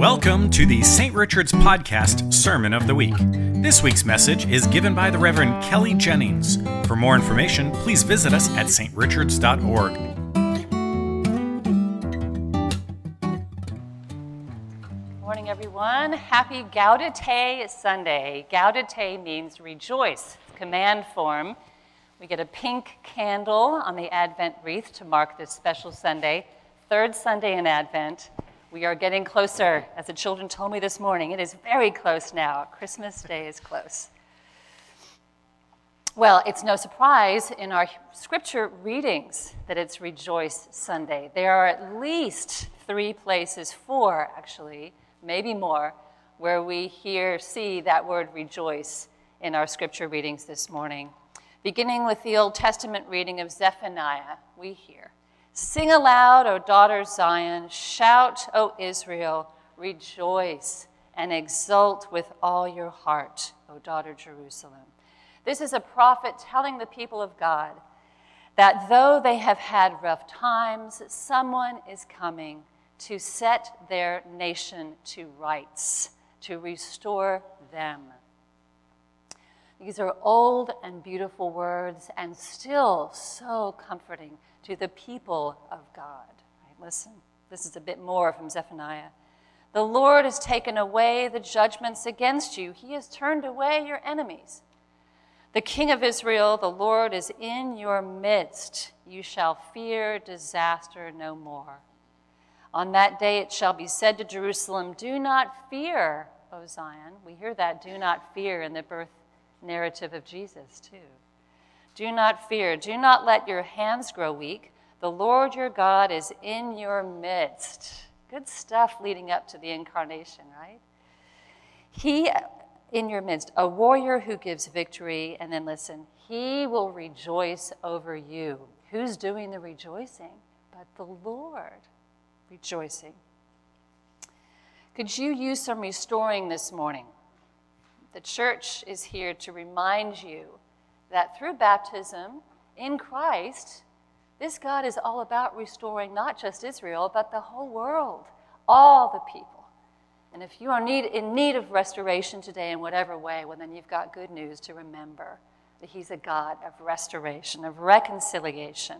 Welcome to the St. Richard's Podcast Sermon of the Week. This week's message is given by the Reverend Kelly Jennings. For more information, please visit us at strichards.org. Morning, everyone. Happy Gaudete Sunday. Gaudete means rejoice, command form. We get a pink candle on the Advent wreath to mark this special Sunday, third Sunday in Advent. We are getting closer. As the children told me this morning, it is very close now. Christmas Day is close. Well, it's no surprise in our scripture readings that it's Rejoice Sunday. There are at least three places, four actually, maybe more, where we hear, see that word rejoice in our scripture readings this morning. Beginning with the Old Testament reading of Zephaniah, we hear, Sing aloud, O daughter Zion. Shout, O Israel. Rejoice and exult with all your heart, O daughter Jerusalem. This is a prophet telling the people of God that though they have had rough times, someone is coming to set their nation to rights, to restore them. These are old and beautiful words and still so comforting to the people of God. Right? Listen, this is a bit more from Zephaniah. The Lord has taken away the judgments against you, He has turned away your enemies. The King of Israel, the Lord, is in your midst. You shall fear disaster no more. On that day it shall be said to Jerusalem, Do not fear, O Zion. We hear that, do not fear, in the birth narrative of Jesus, too. Do not fear. Do not let your hands grow weak. The Lord your God is in your midst. Good stuff leading up to the incarnation, right? He in your midst, a warrior who gives victory. And then listen, he will rejoice over you. Who's doing the rejoicing? But the Lord rejoicing. Could you use some restoring this morning? The church is here to remind you that through baptism in Christ, this God is all about restoring not just Israel, but the whole world, all the people. And if you are need, in need of restoration today in whatever way, well, then you've got good news to remember that He's a God of restoration, of reconciliation.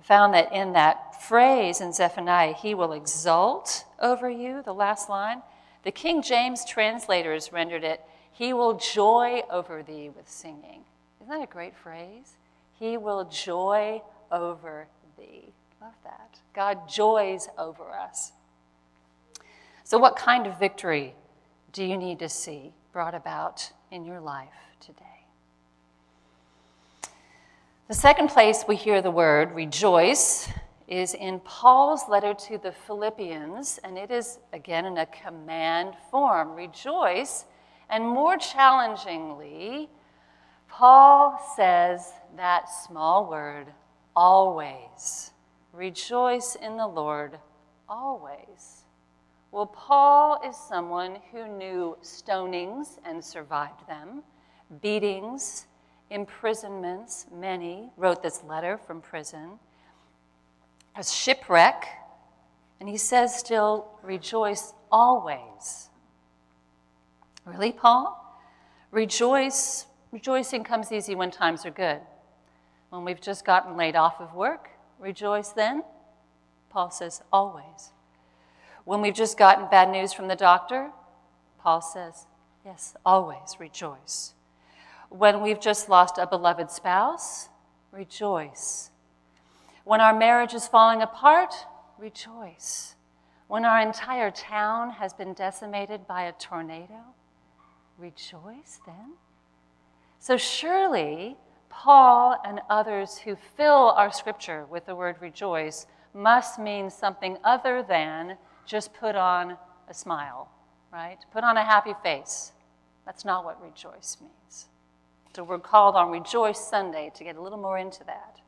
I found that in that phrase in Zephaniah, He will exult over you, the last line. The King James translators rendered it, He will joy over thee with singing. Isn't that a great phrase? He will joy over thee. Love that. God joys over us. So, what kind of victory do you need to see brought about in your life today? The second place we hear the word rejoice is in Paul's letter to the Philippians, and it is again in a command form rejoice, and more challengingly, Paul says that small word, always. Rejoice in the Lord always. Well, Paul is someone who knew stonings and survived them, beatings, imprisonments, many, wrote this letter from prison, a shipwreck, and he says still, rejoice always. Really, Paul? Rejoice Rejoicing comes easy when times are good. When we've just gotten laid off of work, rejoice then. Paul says, always. When we've just gotten bad news from the doctor, Paul says, yes, always rejoice. When we've just lost a beloved spouse, rejoice. When our marriage is falling apart, rejoice. When our entire town has been decimated by a tornado, rejoice then. So surely Paul and others who fill our scripture with the word rejoice must mean something other than just put on a smile, right? Put on a happy face. That's not what rejoice means. So we're called on Rejoice Sunday to get a little more into that.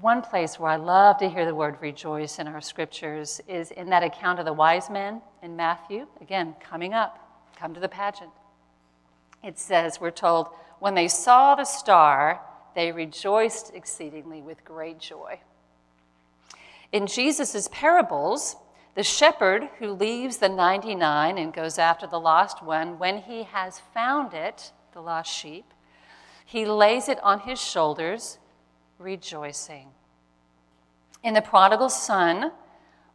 One place where I love to hear the word rejoice in our scriptures is in that account of the wise men in Matthew. Again, coming up, come to the pageant it says, we're told, when they saw the star, they rejoiced exceedingly with great joy. In Jesus' parables, The shepherd who leaves the 99 and goes after the lost one, when he has found it, the lost sheep, he lays it on his shoulders, rejoicing. In the prodigal son,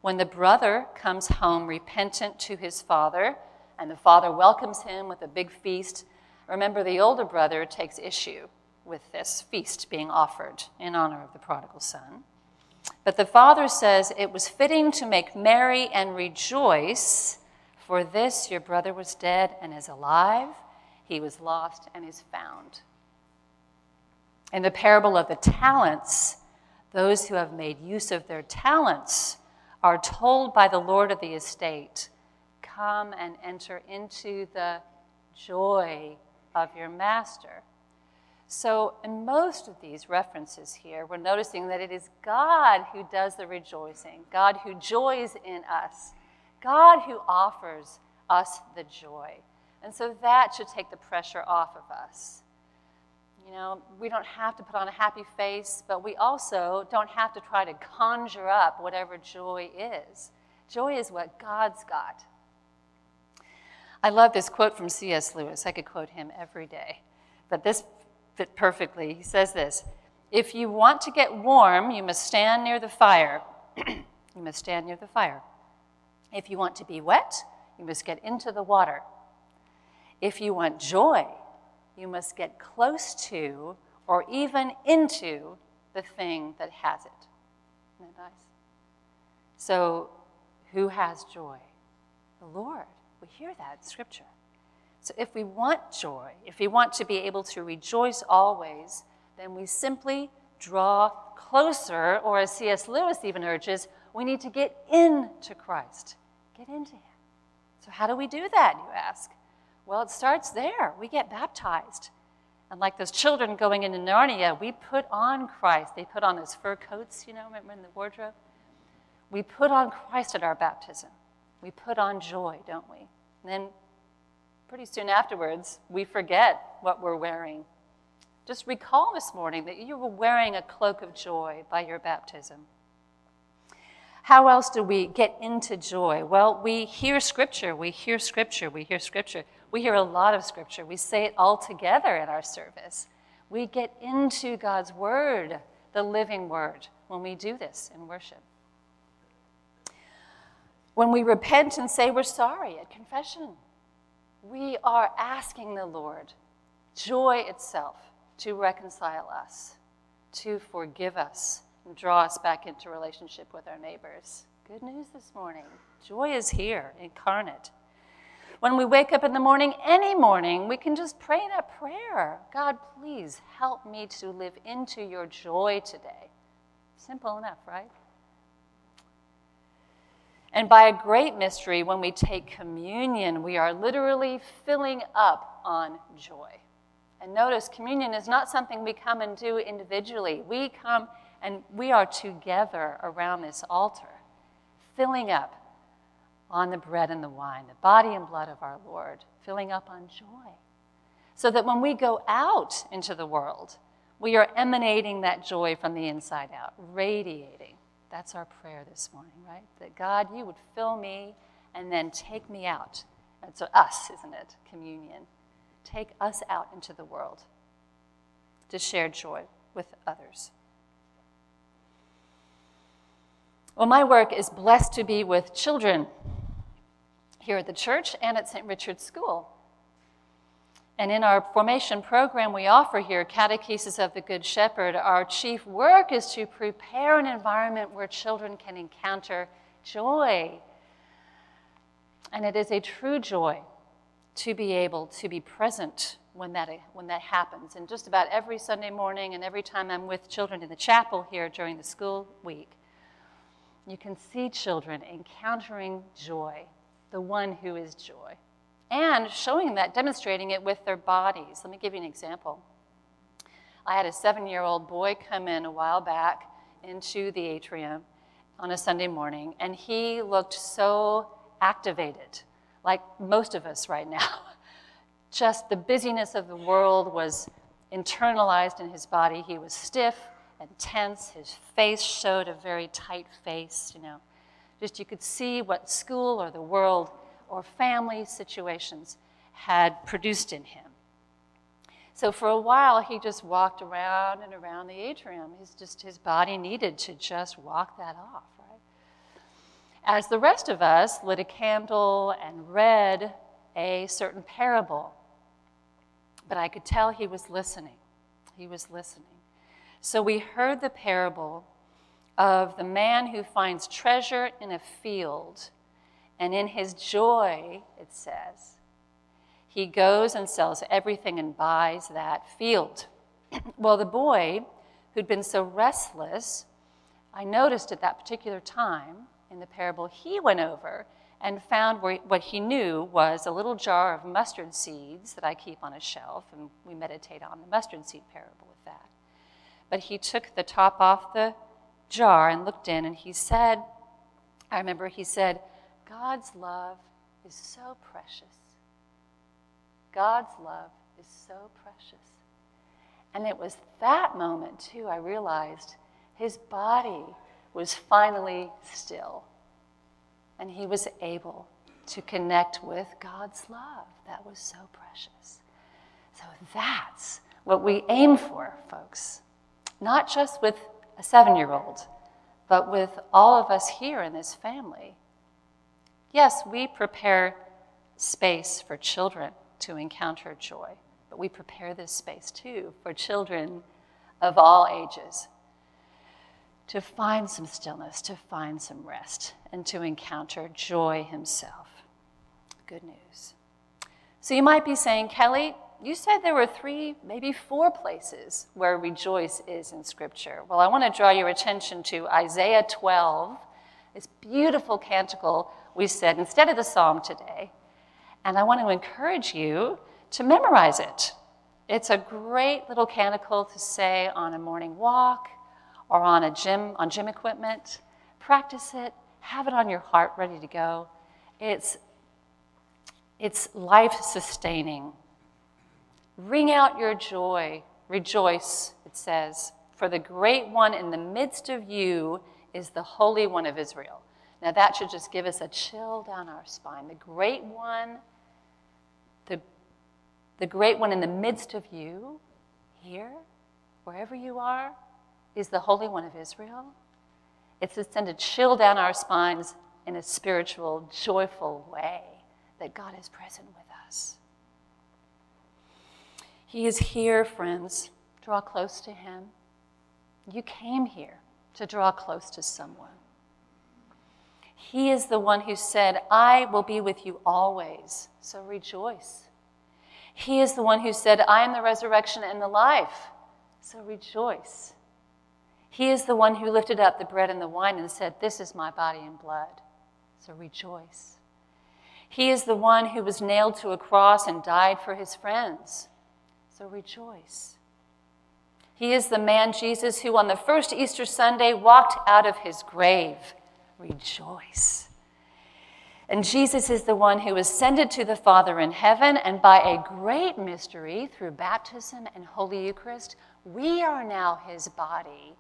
when the brother comes home repentant to his father, and the father welcomes him with a big feast, remember the older brother takes issue with this feast being offered in honor of the prodigal son. But the father says, It was fitting to make merry and rejoice, for this your brother was dead and is alive, he was lost and is found. In the parable of the talents, those who have made use of their talents are told by the Lord of the estate, Come and enter into the joy of your master. So, in most of these references here, we're noticing that it is God who does the rejoicing, God who joys in us, God who offers us the joy. And so that should take the pressure off of us. You know, we don't have to put on a happy face, but we also don't have to try to conjure up whatever joy is. Joy is what God's got. I love this quote from C.S. Lewis. I could quote him every day. But this fit perfectly. He says this If you want to get warm, you must stand near the fire. you must stand near the fire. If you want to be wet, you must get into the water. If you want joy, you must get close to or even into the thing that has it. Isn't that nice? So, who has joy? The Lord. We hear that in Scripture. So if we want joy, if we want to be able to rejoice always, then we simply draw closer, or as C.S. Lewis even urges, we need to get into Christ. Get into Him. So, how do we do that, you ask? Well, it starts there. We get baptized. And like those children going into Narnia, we put on Christ. They put on those fur coats, you know, remember in the wardrobe? We put on Christ at our baptism. We put on joy, don't we? And then pretty soon afterwards, we forget what we're wearing. Just recall this morning that you were wearing a cloak of joy by your baptism. How else do we get into joy? Well, we hear scripture, we hear scripture, we hear scripture. We hear a lot of scripture. We say it all together in our service. We get into God's word, the living word, when we do this in worship. When we repent and say we're sorry at confession, we are asking the Lord, joy itself, to reconcile us, to forgive us, and draw us back into relationship with our neighbors. Good news this morning. Joy is here, incarnate. When we wake up in the morning, any morning, we can just pray that prayer God, please help me to live into your joy today. Simple enough, right? And by a great mystery, when we take communion, we are literally filling up on joy. And notice, communion is not something we come and do individually. We come and we are together around this altar, filling up on the bread and the wine, the body and blood of our Lord, filling up on joy. So that when we go out into the world, we are emanating that joy from the inside out, radiating. That's our prayer this morning, right? That God, you would fill me and then take me out. So, us, isn't it? Communion. Take us out into the world to share joy with others. Well, my work is blessed to be with children here at the church and at St. Richard's School. And in our formation program we offer here, Catechesis of the Good Shepherd, our chief work is to prepare an environment where children can encounter joy. And it is a true joy to be able to be present when that, when that happens. And just about every Sunday morning and every time I'm with children in the chapel here during the school week, you can see children encountering joy, the one who is joy and showing that, demonstrating it with their bodies. Let me give you an example. I had a seven year old boy come in a while back into the atrium on a Sunday morning, and he looked so activated, like most of us right now. Just the busyness of the world was internalized in his body. He was stiff and tense. His face showed a very tight face, you know, Just you could see what school or the world or family situations had produced in him. So for a while, he just walked around and around the atrium. His, just, his body needed to just walk that off, right? As the rest of us lit a candle and read a certain parable. But I could tell he was listening. He was listening. So we heard the parable of the man who finds treasure in a field, and in his joy, it says, he goes and sells everything and buys that field. well, the boy who'd been so restless, I noticed at that particular time in the parable, he went over and found what he knew was a little jar of mustard seeds that I keep on a shelf, and we meditate on the mustard seed parable. But he took the top off the jar and looked in, and he said, I remember he said, God's love is so precious. God's love is so precious. And it was that moment, too, I realized his body was finally still. And he was able to connect with God's love. That was so precious. So that's what we aim for, folks. Not just with a seven year old, but with all of us here in this family. Yes, we prepare space for children to encounter joy. But we prepare this space too for children of all ages to find some stillness, to find some rest, and to encounter joy himself. Good news. So you might be saying, Kelly, you said there were three, maybe four places where rejoice is in Scripture. Well, I want to draw your attention to Isaiah 12, this beautiful canticle we said instead of the psalm today. And I want to encourage you to memorize it. It's a great little canticle to say on a morning walk or on a gym on gym equipment. Practice it, have it on your heart ready to go. It's it's life sustaining. Ring out your joy, rejoice, it says, for the great one in the midst of you is the Holy One of Israel. Now, that should just give us a chill down our spine. The great one the, the great one in the midst of you, here, wherever you are, is the Holy One of Israel. It's to send a chill down our spines in a spiritual, joyful way that God is present with us. He is here, friends. Draw close to Him. You came here to draw close to someone. He is the one who said, I will be with you always, so rejoice. He is the one who said, I am the resurrection and the life, so rejoice. He is the one who lifted up the bread and the wine and said, This is my body and blood, so rejoice. He is the one who was nailed to a cross and died for his friends, so rejoice. He is the man, Jesus, who on the first Easter Sunday walked out of his grave rejoice. And Jesus is the one who ascended to the Father in heaven, and by a great mystery, through baptism and Holy Eucharist, we are now his body.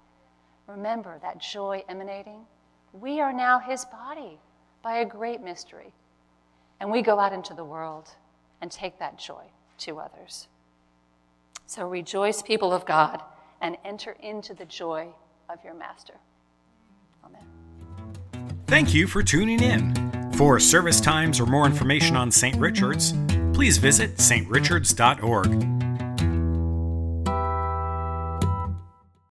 Remember that joy emanating? We are now his body by a great mystery. And we go out into the world and take that joy to others. So rejoice, people of God, and enter into the joy of your Master. Amen. Thank you for tuning in. For service times or more information on St. Richard's, please visit strichards.org.